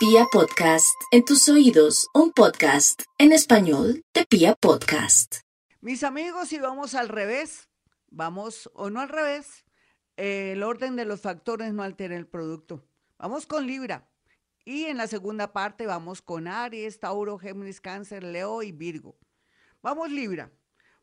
Pia Podcast, en tus oídos, un podcast en español de Pia Podcast. Mis amigos, si vamos al revés, vamos o no al revés, el orden de los factores no altera el producto. Vamos con Libra. Y en la segunda parte vamos con Aries, Tauro, Géminis, Cáncer, Leo y Virgo. Vamos Libra.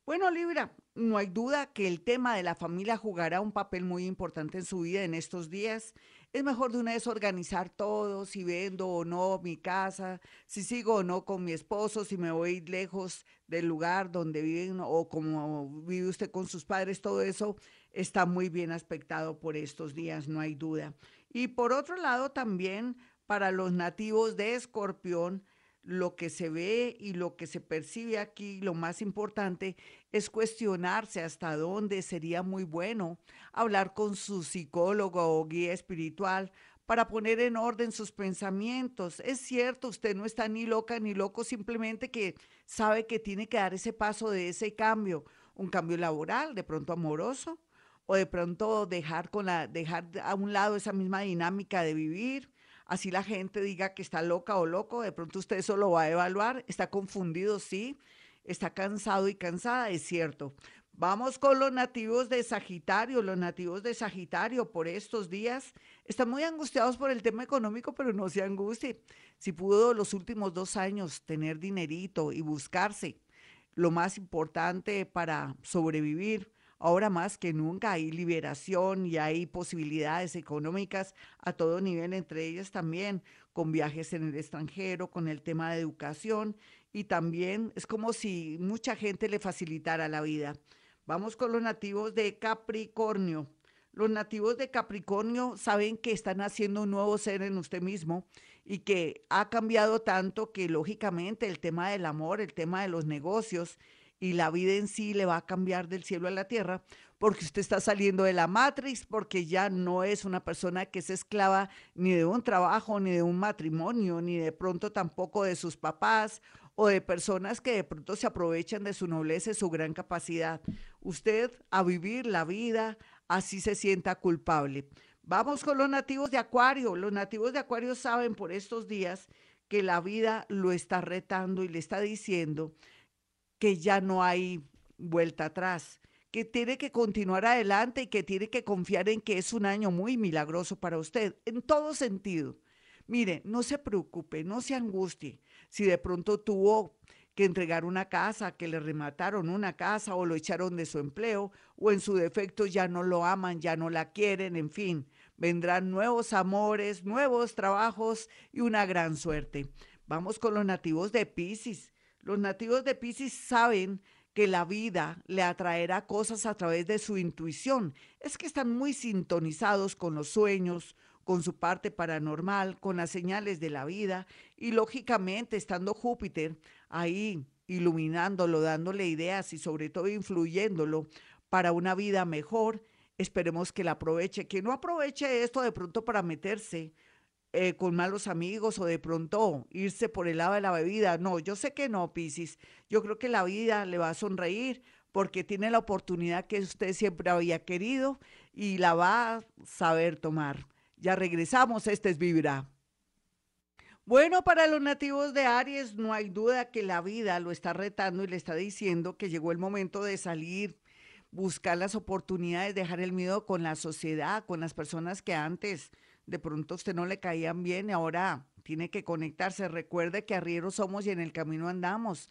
Bueno, Libra, no hay duda que el tema de la familia jugará un papel muy importante en su vida en estos días. Es mejor de una vez organizar todo, si vendo o no mi casa, si sigo o no con mi esposo, si me voy lejos del lugar donde viven o como vive usted con sus padres, todo eso está muy bien aspectado por estos días, no hay duda. Y por otro lado, también para los nativos de Escorpión, lo que se ve y lo que se percibe aquí, lo más importante es cuestionarse hasta dónde sería muy bueno hablar con su psicólogo o guía espiritual para poner en orden sus pensamientos. Es cierto, usted no está ni loca ni loco, simplemente que sabe que tiene que dar ese paso de ese cambio, un cambio laboral, de pronto amoroso, o de pronto dejar con la dejar a un lado esa misma dinámica de vivir así la gente diga que está loca o loco, de pronto usted eso lo va a evaluar, está confundido, sí, está cansado y cansada, es cierto. Vamos con los nativos de Sagitario. Los nativos de Sagitario por estos días están muy angustiados por el tema económico, pero no se angustie. Si pudo los últimos dos años tener dinerito y buscarse lo más importante para sobrevivir, Ahora más que nunca hay liberación y hay posibilidades económicas a todo nivel, entre ellas también con viajes en el extranjero, con el tema de educación y también es como si mucha gente le facilitara la vida. Vamos con los nativos de Capricornio. Los nativos de Capricornio saben que están haciendo un nuevo ser en usted mismo y que ha cambiado tanto que lógicamente el tema del amor, el tema de los negocios y la vida en sí le va a cambiar del cielo a la tierra porque usted está saliendo de la matriz, porque ya no es una persona que es esclava ni de un trabajo, ni de un matrimonio, ni de pronto tampoco de sus papás o de personas que de pronto se aprovechan de su nobleza y su gran capacidad. Usted a vivir la vida así se sienta culpable. Vamos con los nativos de Acuario. Los nativos de Acuario saben por estos días que la vida lo está retando y le está diciendo que ya no hay vuelta atrás, que tiene que continuar adelante y que tiene que confiar en que es un año muy milagroso para usted, en todo sentido. Mire, no se preocupe, no se angustie si de pronto tuvo que entregar una casa, que le remataron una casa o lo echaron de su empleo o en su defecto ya no lo aman, ya no la quieren, en fin, vendrán nuevos amores, nuevos trabajos y una gran suerte. Vamos con los nativos de Pisces. Los nativos de Pisces saben que la vida le atraerá cosas a través de su intuición. Es que están muy sintonizados con los sueños, con su parte paranormal, con las señales de la vida y lógicamente estando Júpiter ahí iluminándolo, dándole ideas y sobre todo influyéndolo para una vida mejor, esperemos que la aproveche. Que no aproveche esto de pronto para meterse eh, con malos amigos o de pronto irse por el lado de la bebida. No, yo sé que no, Piscis. Yo creo que la vida le va a sonreír porque tiene la oportunidad que usted siempre había querido y la va a saber tomar. Ya regresamos, este es Vibra. Bueno, para los nativos de Aries no hay duda que la vida lo está retando y le está diciendo que llegó el momento de salir, buscar las oportunidades, dejar el miedo con la sociedad, con las personas que antes de pronto a usted no le caían bien y ahora tiene que conectarse. Recuerde que arrieros somos y en el camino andamos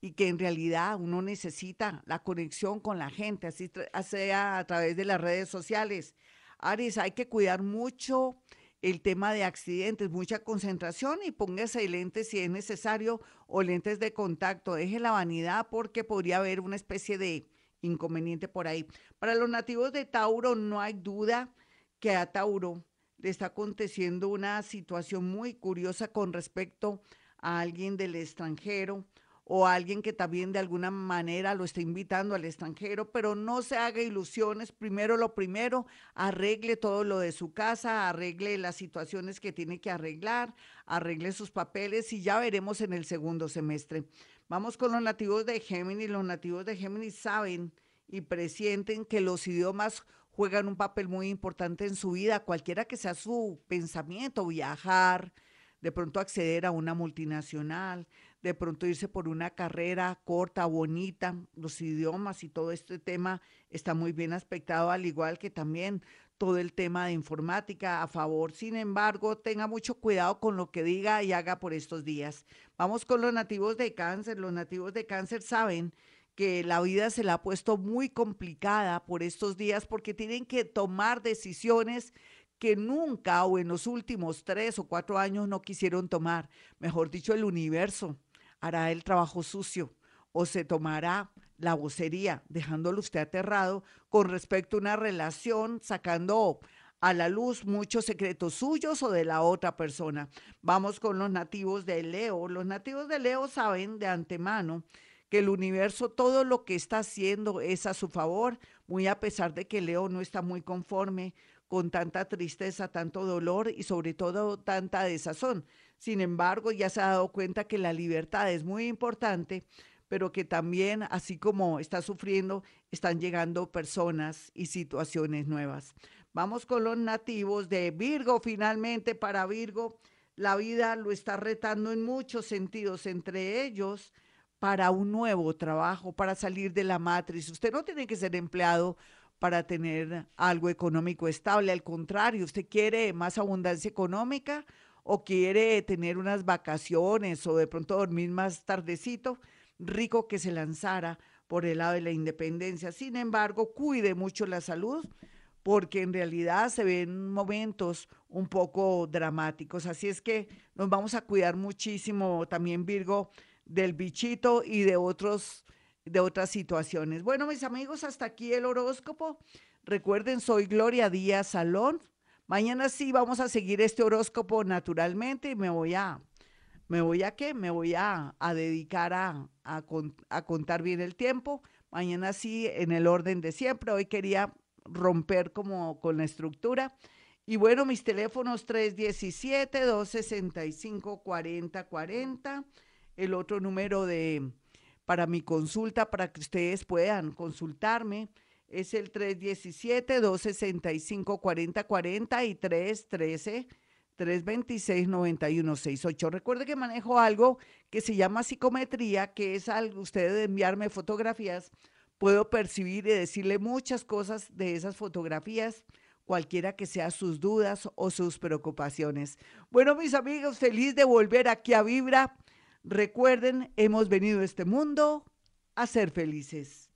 y que en realidad uno necesita la conexión con la gente, así sea a través de las redes sociales. Aries, hay que cuidar mucho el tema de accidentes, mucha concentración y póngase lentes si es necesario o lentes de contacto. Deje la vanidad porque podría haber una especie de inconveniente por ahí. Para los nativos de Tauro no hay duda que a Tauro le está aconteciendo una situación muy curiosa con respecto a alguien del extranjero o a alguien que también de alguna manera lo está invitando al extranjero, pero no se haga ilusiones. Primero lo primero, arregle todo lo de su casa, arregle las situaciones que tiene que arreglar, arregle sus papeles y ya veremos en el segundo semestre. Vamos con los nativos de Géminis. Los nativos de Géminis saben y presienten que los idiomas juegan un papel muy importante en su vida, cualquiera que sea su pensamiento, viajar, de pronto acceder a una multinacional, de pronto irse por una carrera corta, bonita, los idiomas y todo este tema está muy bien aspectado, al igual que también todo el tema de informática a favor. Sin embargo, tenga mucho cuidado con lo que diga y haga por estos días. Vamos con los nativos de cáncer. Los nativos de cáncer saben que la vida se la ha puesto muy complicada por estos días porque tienen que tomar decisiones que nunca o en los últimos tres o cuatro años no quisieron tomar. Mejor dicho, el universo hará el trabajo sucio o se tomará la vocería, dejándolo usted aterrado con respecto a una relación, sacando a la luz muchos secretos suyos o de la otra persona. Vamos con los nativos de Leo. Los nativos de Leo saben de antemano que el universo todo lo que está haciendo es a su favor, muy a pesar de que Leo no está muy conforme con tanta tristeza, tanto dolor y sobre todo tanta desazón. Sin embargo, ya se ha dado cuenta que la libertad es muy importante, pero que también, así como está sufriendo, están llegando personas y situaciones nuevas. Vamos con los nativos de Virgo, finalmente para Virgo. La vida lo está retando en muchos sentidos, entre ellos para un nuevo trabajo, para salir de la matriz. Usted no tiene que ser empleado para tener algo económico estable, al contrario, usted quiere más abundancia económica o quiere tener unas vacaciones o de pronto dormir más tardecito, rico que se lanzara por el lado de la independencia. Sin embargo, cuide mucho la salud porque en realidad se ven momentos un poco dramáticos. Así es que nos vamos a cuidar muchísimo también, Virgo, del bichito y de otros de otras situaciones. Bueno, mis amigos, hasta aquí el horóscopo. Recuerden, soy Gloria Díaz Salón. Mañana sí vamos a seguir este horóscopo naturalmente y me voy a, ¿me voy a qué? Me voy a, a dedicar a, a, a contar bien el tiempo. Mañana sí, en el orden de siempre. Hoy quería romper como con la estructura. Y bueno, mis teléfonos 317-265-4040 el otro número de para mi consulta, para que ustedes puedan consultarme, es el 317-265-4040 y 313-326-9168. Recuerde que manejo algo que se llama psicometría, que es algo, ustedes de enviarme fotografías, puedo percibir y decirle muchas cosas de esas fotografías cualquiera que sean sus dudas o sus preocupaciones. Bueno, mis amigos, feliz de volver aquí a Vibra Recuerden, hemos venido a este mundo a ser felices.